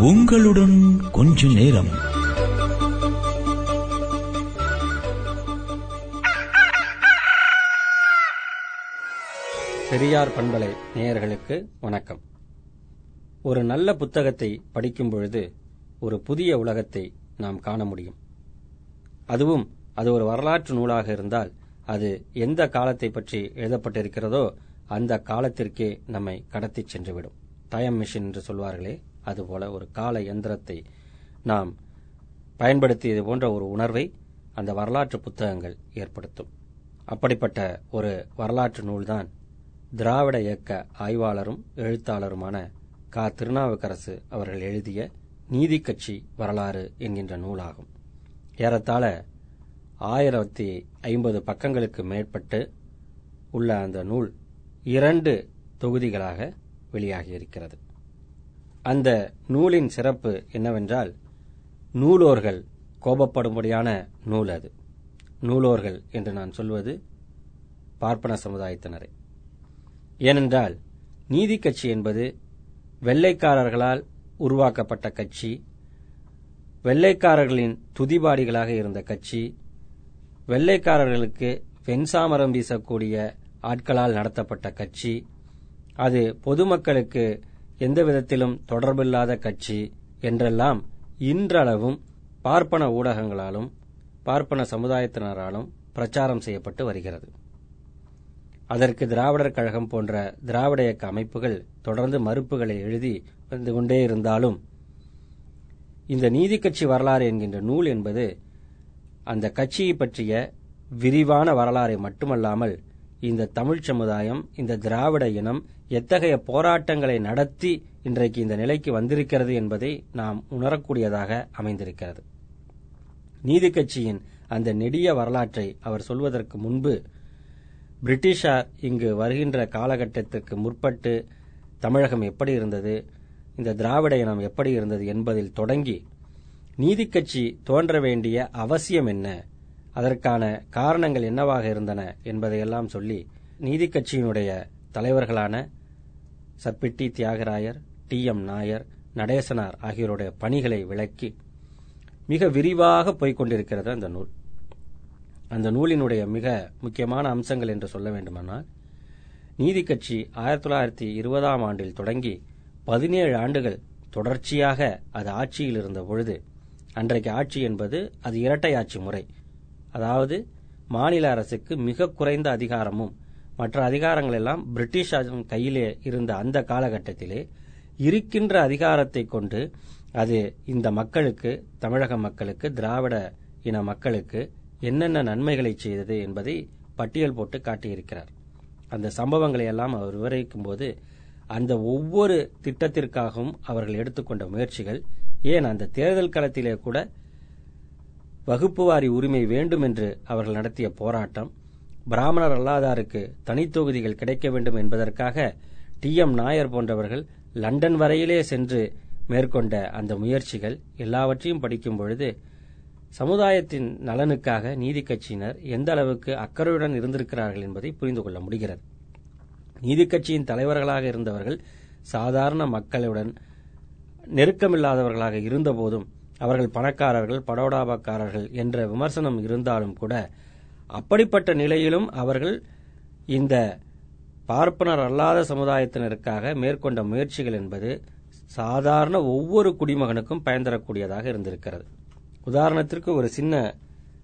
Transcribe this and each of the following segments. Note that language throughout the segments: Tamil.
உங்களுடன் கொஞ்ச நேரம். பெரியார் பண்பலை நேயர்களுக்கு வணக்கம். ஒரு நல்ல புத்தகத்தை படிக்கும் பொழுது ஒரு புதிய உலகத்தை நாம் காண முடியும். அதுவும் அது ஒரு வரலாற்று நூலாக இருந்தால் அது எந்த காலத்தை பற்றி எழுதப்பட்டிருக்கிறதோ அந்த காலத்திற்கே நம்மை கடத்திச் சென்றுவிடும். டைம் மிஷின் என்று சொல்வார்களே. அதுபோல ஒரு கால எந்திரத்தை நாம் பயன்படுத்தியது போன்ற ஒரு உணர்வை அந்த வரலாற்று புத்தகங்கள் ஏற்படுத்தும். அப்படிப்பட்ட ஒரு வரலாற்று நூல்தான் திராவிட இயக்க ஆய்வாளரும் எழுத்தாளருமான கா. திருநாவுக்கரசு அவர்கள் எழுதிய நீதி கட்சி வரலாறு என்கின்ற நூலாகும். ஏறத்தாழ ஆயிரத்தி ஐம்பது பக்கங்களுக்கு மேற்பட்டு உள்ள அந்த நூல் இரண்டு தொகுதிகளாக வெளியாகியிருக்கிறது. அந்த நூலின் சிறப்பு என்னவென்றால் நூலோர்கள் கோபப்படும்படியான நூல் அது. நூலோர்கள் என்று நான் சொல்வது பார்ப்பன சமுதாயத்தினரை. ஏனென்றால் நீதி கட்சி என்பது வெள்ளைக்காரர்களால் உருவாக்கப்பட்ட கட்சி வெள்ளைக்காரர்களின் துதிபாடிகளாக இருந்த கட்சி வெள்ளைக்காரர்களுக்கு வெண்சாமரம் வீசக்கூடிய ஆட்களால் நடத்தப்பட்ட கட்சி அது பொதுமக்களுக்கு எந்த விதத்திலும் தொடர்பில்லாத கட்சி என்றெல்லாம் இன்றளவும் பார்ப்பன ஊடகங்களாலும் பார்ப்பன சமுதாயத்தினராலும் பிரச்சாரம் செய்யப்பட்டு வருகிறது. அதற்கு திராவிடர் கழகம் போன்ற திராவிட இயக்க அமைப்புகள் தொடர்ந்து மறுப்புகளை எழுதி வந்து கொண்டே இருந்தாலும் இந்த நீதி கட்சி வரலாறு என்கின்ற நூல் என்பது அந்த கட்சியை பற்றிய விரிவான வரலாறை மட்டுமல்லாமல் இந்த தமிழ் சமுதாயம் இந்த திராவிட இனம் எத்தகைய போராட்டங்களை நடத்தி இன்றைக்கு இந்த நிலைக்கு வந்திருக்கிறது என்பதை நாம் உணரக்கூடியதாக அமைந்திருக்கிறது. நீதி கட்சியின் அந்த நெடிய வரலாற்றை அவர் சொல்வதற்கு முன்பு பிரிட்டிஷார் இங்கு வருகின்ற காலகட்டத்திற்கு முற்பட்டு தமிழகம் எப்படி இருந்தது இந்த திராவிட இனம் எப்படி இருந்தது என்பதில் தொடங்கி நீதி கட்சி தோன்ற வேண்டிய அவசியம் என்ன அதற்கான காரணங்கள் என்னவாக இருந்தன என்பதையெல்லாம் சொல்லி நீதி கட்சியினுடைய தலைவர்களான சப்பிட்டி தியாகராயர் டி எம் நாயர் நடேசனார் ஆகியோருடைய பணிகளை விளக்கி மிக விரிவாக போய்கொண்டிருக்கிறது அந்த நூல். அந்த நூலினுடைய மிக முக்கியமான அம்சங்கள் என்று சொல்ல வேண்டுமானால் நீதி கட்சி ஆயிரத்தி தொள்ளாயிரத்தி இருபதாம் ஆண்டில் தொடங்கி பதினேழு ஆண்டுகள் தொடர்ச்சியாக அது ஆட்சியில் இருந்த பொழுது அன்றைக்கு ஆட்சி என்பது அது இரட்டை ஆட்சி முறை. அதாவது மாநில அரசுக்கு மிக குறைந்த அதிகாரமும் மற்ற அதிகாரங்கள் எல்லாம் பிரிட்டிஷ் கையிலே இருந்த அந்த காலகட்டத்திலே இருக்கின்ற அதிகாரத்தை கொண்டு அது இந்த மக்களுக்கு தமிழக மக்களுக்கு திராவிட இன மக்களுக்கு என்னென்ன நன்மைகளை செய்தது என்பதை பட்டியல் போட்டு காட்டியிருக்கிறார். அந்த சம்பவங்களை எல்லாம் அவர் விவரிக்கும் போது அந்த ஒவ்வொரு திட்டத்திற்காகவும் அவர்கள் எடுத்துக்கொண்ட முயற்சிகள் ஏன் அந்த தேர்தல் களத்திலே கூட வகுப்புவாரி உரிமை வேண்டும் என்று அவர்கள் நடத்திய போராட்டம் பிராமணர் அல்லாதாருக்கு தனித்தொகுதிகள் கிடைக்க வேண்டும் என்பதற்காக டி எம் நாயர் போன்றவர்கள் லண்டன் வரையிலே சென்று மேற்கொண்ட அந்த முயற்சிகள் எல்லாவற்றையும் படிக்கும் பொழுது சமுதாயத்தின் நலனுக்காக நீதி கட்சியினர் எந்த அளவுக்கு அக்கறையுடன் இருந்திருக்கிறார்கள் என்பதை புரிந்து கொள்ள முடிகிறது. நீதி கட்சியின் தலைவர்களாக இருந்தவர்கள் சாதாரண மக்களுடன் நெருக்கமில்லாதவர்களாக இருந்தபோதும் அவர்கள் பணக்காரர்கள் படோடாபக்காரர்கள் என்ற விமர்சனம் இருந்தாலும் கூட அப்படிப்பட்ட நிலையிலும் அவர்கள் இந்த பார்ப்பனர் அல்லாத சமுதாயத்தினருக்காக மேற்கொண்ட முயற்சிகள் என்பது சாதாரண ஒவ்வொரு குடிமகனுக்கும் பயன்தரக்கூடியதாக இருந்திருக்கிறது. உதாரணத்திற்கு ஒரு சின்ன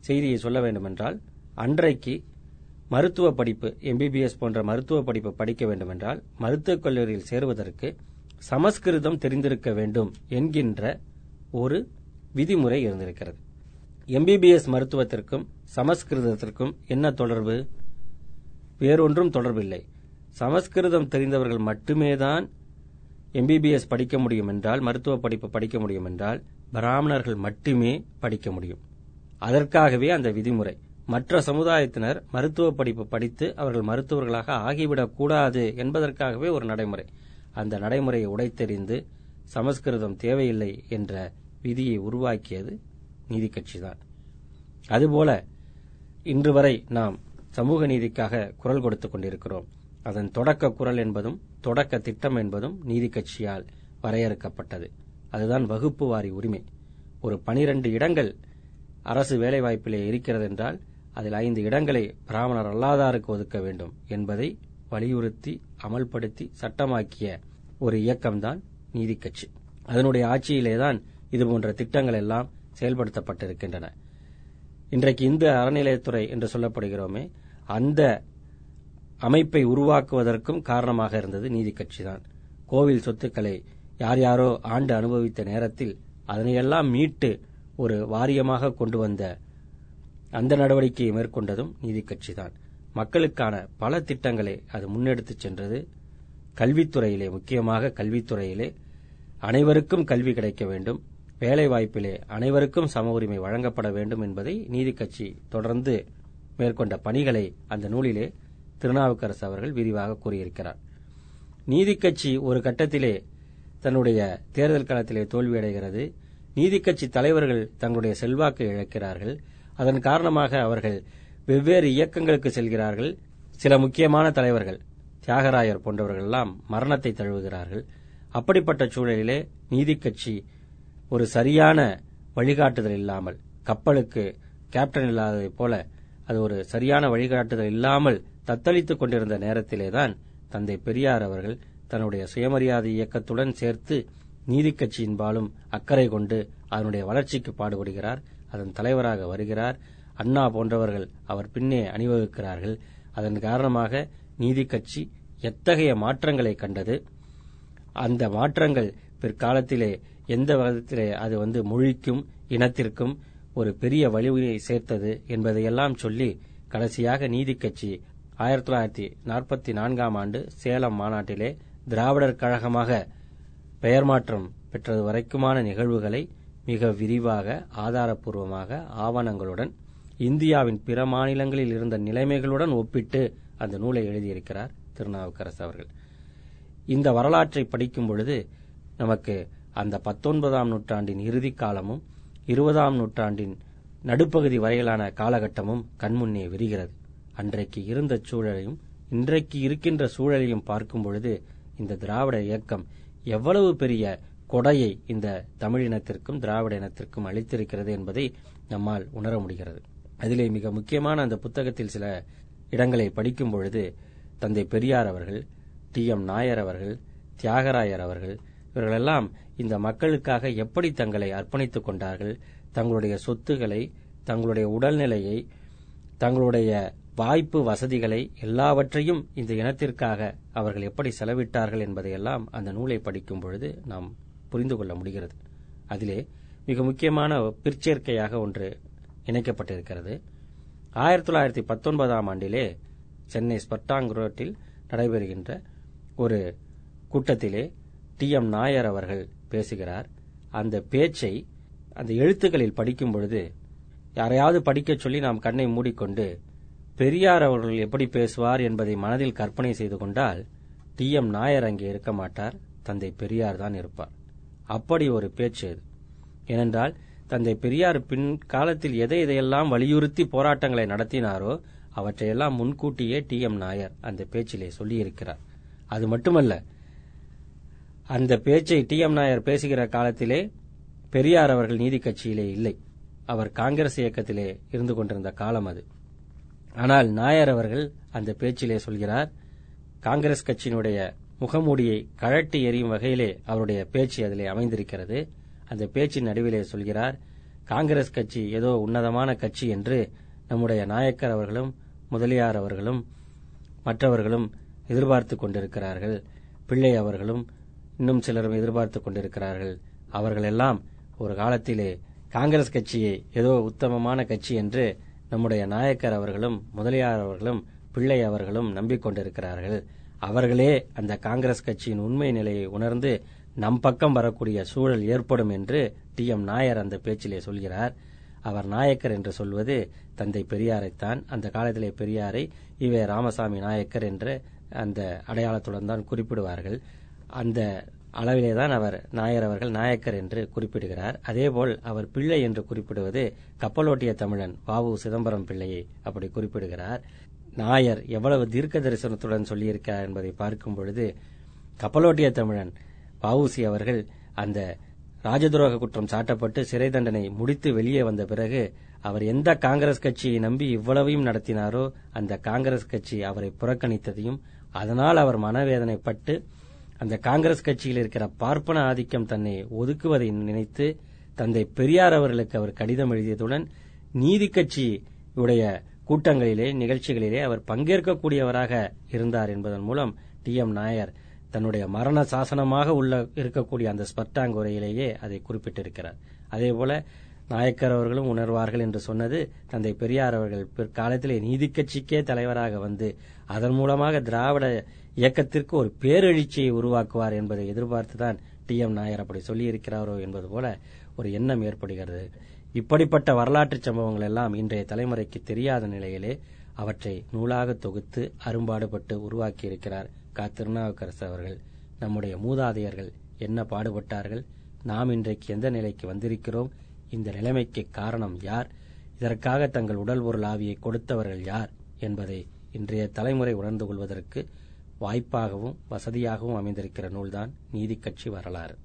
செய்தியை சொல்ல வேண்டுமென்றால் அன்றைக்கு மருத்துவ படிப்பு எம்பிபிஎஸ் போன்ற மருத்துவ படிப்பு படிக்க வேண்டுமென்றால் மருத்துவக் கல்லூரியில் சேருவதற்கு சமஸ்கிருதம் தெரிந்திருக்க வேண்டும் என்கின்ற ஒரு விதிமுறை இருந்திருக்கிறது. எம்பிபிஎஸ் மருத்துவத்திற்கும் சமஸ்கிருதத்திற்கும் என்ன தொடர்பு? வேறொன்றும் தொடர்பில்லை. சமஸ்கிருதம் தெரிந்தவர்கள் மட்டுமேதான் எம்பிபிஎஸ் படிக்க முடியும் என்றால் மருத்துவ படிப்பு படிக்க முடியும் என்றால் பிராமணர்கள் மட்டுமே படிக்க முடியும். அதற்காகவே அந்த விதிமுறை. மற்ற சமுதாயத்தினர் மருத்துவ படிப்பு படித்து அவர்கள் மருத்துவர்களாக ஆகிவிடக்கூடாது என்பதற்காகவே ஒரு நடைமுறை. அந்த நடைமுறையை உடைத்தெறிந்து சமஸ்கிருதம் தேவையில்லை என்ற விதியை உருவாக்கியது நீதி கட்சிதான். அதுபோல இன்று வரை நாம் சமூக நீதிக்காக குரல் கொடுத்துக் கொண்டிருக்கிறோம். அதன் தொடக்க குரல் என்பதும் தொடக்க திட்டம் என்பதும் நீதி கட்சியால் வரையறுக்கப்பட்டது. அதுதான் வகுப்பு வாரி உரிமை. ஒரு பனிரெண்டு இடங்கள் அரசு வேலைவாய்ப்பிலே இருக்கிறது என்றால் அதில் ஐந்து இடங்களை பிராமணர் அல்லாதாருக்கு ஒதுக்க வேண்டும் என்பதை வலியுறுத்தி அமல்படுத்தி சட்டமாக்கிய ஒரு இயக்கம்தான் நீதி கட்சி. அதனுடைய ஆட்சியிலேதான் இதுபோன்ற திட்டங்கள் எல்லாம் செயல்படுத்தப்பட்டிருக்கின்றன. இன்றைக்கு இந்து அறநிலையத்துறை என்று சொல்லப்படுகிறோமே அந்த அமைப்பை உருவாக்குவதற்கும் காரணமாக இருந்தது நீதி கட்சிதான். கோவில் சொத்துக்களை யார் யாரோ ஆண்டு அனுபவித்த நேரத்தில் அதனையெல்லாம் மீட்டு ஒரு வாரியமாக கொண்டு வந்த அந்த நடவடிக்கையை மேற்கொண்டதும் நீதி கட்சிதான். மக்களுக்கான பல திட்டங்களை அது முன்னெடுத்துச் சென்றது. கல்வித்துறையிலே முக்கியமாக கல்வித்துறையிலே அனைவருக்கும் கல்வி கிடைக்க வேண்டும். வேலைவாய்ப்பிலே அனைவருக்கும் சம உரிமை வழங்கப்பட வேண்டும் என்பதை நீதி கட்சி தொடர்ந்து மேற்கொண்ட பணிகளை அந்த நூலிலே திருநாவுக்கரசு அவர்கள் விரிவாக கூறியிருக்கிறார். நீதி கட்சி ஒரு கட்டத்திலே தன்னுடைய தேர்தல் களத்திலே தோல்வியடைகிறது. நீதி கட்சி தலைவர்கள் தங்களுடைய செல்வாக்கை இழக்கிறார்கள். அதன் காரணமாக அவர்கள் வெவ்வேறு இயக்கங்களுக்கு செல்கிறார்கள். சில முக்கியமான தலைவர்கள் தியாகராயர் போன்றவர்கள் எல்லாம் மரணத்தை தழுவுகிறார்கள். அப்படிப்பட்ட சூழலிலே நீதி கட்சி ஒரு சரியான வழிகாட்டுதல் இல்லாமல் கப்பலுக்கு கேப்டன் இல்லாததைப் போல அது ஒரு சரியான வழிகாட்டுதல் இல்லாமல் தத்தளித்துக் கொண்டிருந்த நேரத்திலேதான் தந்தை பெரியார் அவர்கள் தன்னுடைய சுயமரியாதை இயக்கத்துடன் சேர்த்து நீதி கட்சியின்பாலும் அக்கறை கொண்டு அதனுடைய வளர்ச்சிக்கு பாடுபடுகிறார். அதன் தலைவராக வருகிறார். அண்ணா போன்றவர்கள் அவர் பின்னே அணிவகுக்கிறார்கள். அதன் காரணமாக நீதி கட்சி எத்தகைய மாற்றங்களை கண்டது? அந்த மாற்றங்கள் பிற்காலத்திலே எந்த விதத்திலே அது வந்து மொழிக்கும் இனத்திற்கும் ஒரு பெரிய வலிமையை சேர்த்தது என்பதையெல்லாம் சொல்லி கடைசியாக நீதி கட்சி ஆயிரத்தி தொள்ளாயிரத்தி நாற்பத்தி நான்காம் ஆண்டு சேலம் மாநாட்டிலே திராவிடர் கழகமாக பெயர் மாற்றம் பெற்றது வரைக்குமான நிகழ்வுகளை மிக விரிவாக ஆதாரப்பூர்வமாக ஆவணங்களுடன் இந்தியாவின் பிற மாநிலங்களில் இருந்த நிலைமைகளுடன் ஒப்பிட்டு அந்த நூலை எழுதியிருக்கிறார் திருநாவுக்கரசு அவர்கள். இந்த வரலாற்றை படிக்கும் பொழுது நமக்கு அந்த பத்தொன்பதாம் நூற்றாண்டின் இறுதி காலமும் இருபதாம் நூற்றாண்டின் நடுப்பகுதி வரையிலான காலகட்டமும் கண்முன்னே விரிகிறது. அன்றைக்கு இருந்த சூழலையும் இன்றைக்கு இருக்கின்ற சூழலையும் பார்க்கும் பொழுது இந்த திராவிட இயக்கம் எவ்வளவு பெரிய கொடையை இந்த தமிழினத்திற்கும் திராவிட இனத்திற்கும் அளித்திருக்கிறது என்பதை நம்மால் உணர முடிகிறது. அதிலே மிக முக்கியமான அந்த புத்தகத்தில் சில இடங்களை படிக்கும் பொழுது தந்தை பெரியார் அவர்கள் டி எம் நாயர் அவர்கள் தியாகராயர் அவர்கள் இவர்களெல்லாம் இந்த மக்களுக்காக எப்படி தங்களை அர்ப்பணித்துக் கொண்டார்கள்? தங்களுடைய சொத்துக்களை தங்களுடைய உடல்நிலையை தங்களுடைய வாய்ப்பு வசதிகளை எல்லாவற்றையும் இந்த இனத்திற்காக அவர்கள் எப்படி செலவிட்டார்கள் என்பதையெல்லாம் அந்த நூலை படிக்கும் பொழுது நாம் புரிந்து கொள்ள முடிகிறது. அதிலே மிக முக்கியமான பிற்சேர்க்கையாக ஒன்று இணைக்கப்பட்டிருக்கிறது. ஆயிரத்தி தொள்ளாயிரத்தி பத்தொன்பதாம் ஆண்டிலே சென்னை ஸ்பர்டாங் ரோட்டில் நடைபெறுகின்ற ஒரு கூட்டத்திலே டி எம் நாயர் அவர்கள் பேசுகிறார். அந்த பேச்சை அந்த எழுத்துக்களில் படிக்கும் பொழுது யாரையாவது படிக்கச் சொல்லி நாம் கண்ணை மூடிக்கொண்டு பெரியார் அவர்கள் எப்படி பேசுவார் என்பதை மனதில் கற்பனை செய்து கொண்டால் டி எம் நாயர் அங்கே இருக்க மாட்டார் தந்தை பெரியார் தான் இருப்பார். அப்படி ஒரு பேச்சு அது. ஏனென்றால் தந்தை பெரியார் பின் காலத்தில் எதை எதையெல்லாம் வலியுறுத்தி போராட்டங்களை நடத்தினாரோ அவற்றையெல்லாம் முன்கூட்டியே டி எம் நாயர் அந்த பேச்சிலே சொல்லியிருக்கிறார். அது மட்டுமல்ல அந்த பேச்சை டி எம் நாயர் பேசுகிற காலத்திலே பெரியார் அவர்கள் நீதி கட்சியிலே இல்லை. அவர் காங்கிரஸ் இயக்கத்திலே இருந்து கொண்டிருந்த காலம் அது. ஆனால் நாயர் அவர்கள் அந்த பேச்சிலே சொல்கிறார் காங்கிரஸ் கட்சியினுடைய முகமூடியை கழட்டி எறியும் வகையிலே அவருடைய பேச்சு அதிலே அமைந்திருக்கிறது. அந்த பேச்சின் நடுவிலே சொல்கிறார் காங்கிரஸ் கட்சி ஏதோ உன்னதமான கட்சி என்று நம்முடைய நாயக்கர் அவர்களும் முதலியார் அவர்களும் மற்றவர்களும் எதிர்பார்த்து கொண்டிருக்கிறார்கள். பிள்ளை அவர்களும் இன்னும் சிலரும் எதிர்பார்த்து கொண்டிருக்கிறார்கள். அவர்களெல்லாம் ஒரு காலத்திலே காங்கிரஸ் கட்சியை ஏதோ உத்தமமான கட்சி என்று நம்முடைய நாயக்கர் அவர்களும் முதலியார் அவர்களும் பிள்ளை அவர்களும் நம்பிக்கொண்டிருக்கிறார்கள். அவர்களே அந்த காங்கிரஸ் கட்சியின் உண்மை நிலையை உணர்ந்து நம் பக்கம் வரக்கூடிய சூழல் ஏற்படும் என்று டி. எம். நாயர் அந்த பேச்சிலே சொல்கிறார். அவர் நாயக்கர் என்று சொல்வது தந்தை பெரியாரைத்தான் அந்த காலத்திலே பெரியாரை இவே ராமசாமி நாயக்கர் என்று அந்த அடையாளத்துடன் தான் குறிப்பிடுவார்கள். அந்த அளவிலே தான் அவர் நாயர் அவர்கள் நாயக்கர் என்று குறிப்பிடுகிறார். அதேபோல் அவர் பிள்ளை என்று குறிப்பிடுவது கப்பலோட்டிய தமிழன் வாவு சிதம்பரம் பிள்ளையை அப்படி குறிப்பிடுகிறார். நாயர் எவ்வளவு தீர்க்க தரிசனத்துடன் சொல்லியிருக்கிறார் என்பதை பார்க்கும் பொழுது கப்பலோட்டிய தமிழன் வவுசி அவர்கள் அந்த ராஜதுரோக குற்றம் சாட்டப்பட்டு சிறை தண்டனை முடித்து வெளியே வந்த பிறகு அவர் எந்த காங்கிரஸ் கட்சியை நம்பி இவ்வளவையும் நடத்தினாரோ அந்த காங்கிரஸ் கட்சி அவரை புறக்கணித்ததையும் அதனால் அவர் மனவேதனைப்பட்டு அந்த காங்கிரஸ் கட்சியில் இருக்கிற பார்ப்பன ஆதிக்கம் தன்னை ஒதுக்குவதை நினைத்து தந்தை பெரியார் அவர்களுக்கு அவர் கடிதம் எழுதியதுடன் நீதி கட்சியுடைய கூட்டங்களிலே நிகழ்ச்சிகளிலே அவர் பங்கேற்கக்கூடியவராக இருந்தார் என்பதன் மூலம் டி எம் நாயர் தன்னுடைய மரண சாசனமாக உள்ள இருக்கக்கூடிய அந்த ஸ்பர்டாங் உரையிலேயே அதை குறிப்பிட்டிருக்கிறார். அதேபோல நாயக்கர் அவர்களும் உணர்வார்கள் என்று சொன்னது தந்தை பெரியார் அவர்கள் பிற்காலத்திலே நீதி கட்சிக்கே தலைவராக வந்து அதன் மூலமாக திராவிட இயக்கத்திற்கு ஒரு பேரெழுச்சியை உருவாக்குவார் என்பதை எதிர்பார்த்துதான் டி எம் நாயர் அப்படி சொல்லியிருக்கிறாரோ என்பது போல ஒரு எண்ணம் ஏற்படுகிறது. இப்படிப்பட்ட வரலாற்று சம்பவங்கள் எல்லாம் இன்றைய தலைமுறைக்கு தெரியாத நிலையிலே அவற்றை நூலாக தொகுத்து அரும்பாடுபட்டு உருவாக்கியிருக்கிறார் கா. திருநாவுக்கரசு அவர்கள். நம்முடைய மூதாதையர்கள் என்ன பாடுபட்டார்கள்? நாம் இன்றைக்கு எந்த நிலைக்கு வந்திருக்கிறோம்? இந்த நிலைமைக்கு காரணம் யார்? இதற்காக தங்கள் உடல் பொருள் ஆவியை கொடுத்தவர்கள் யார் என்பதை இன்றைய தலைமுறை உணர்ந்து கொள்வதற்கு வாய்ப்பாகவும் வசதியாகவும் அமைந்திருக்கிற நூல்தான் நீதிக்கட்சி வரலாறு.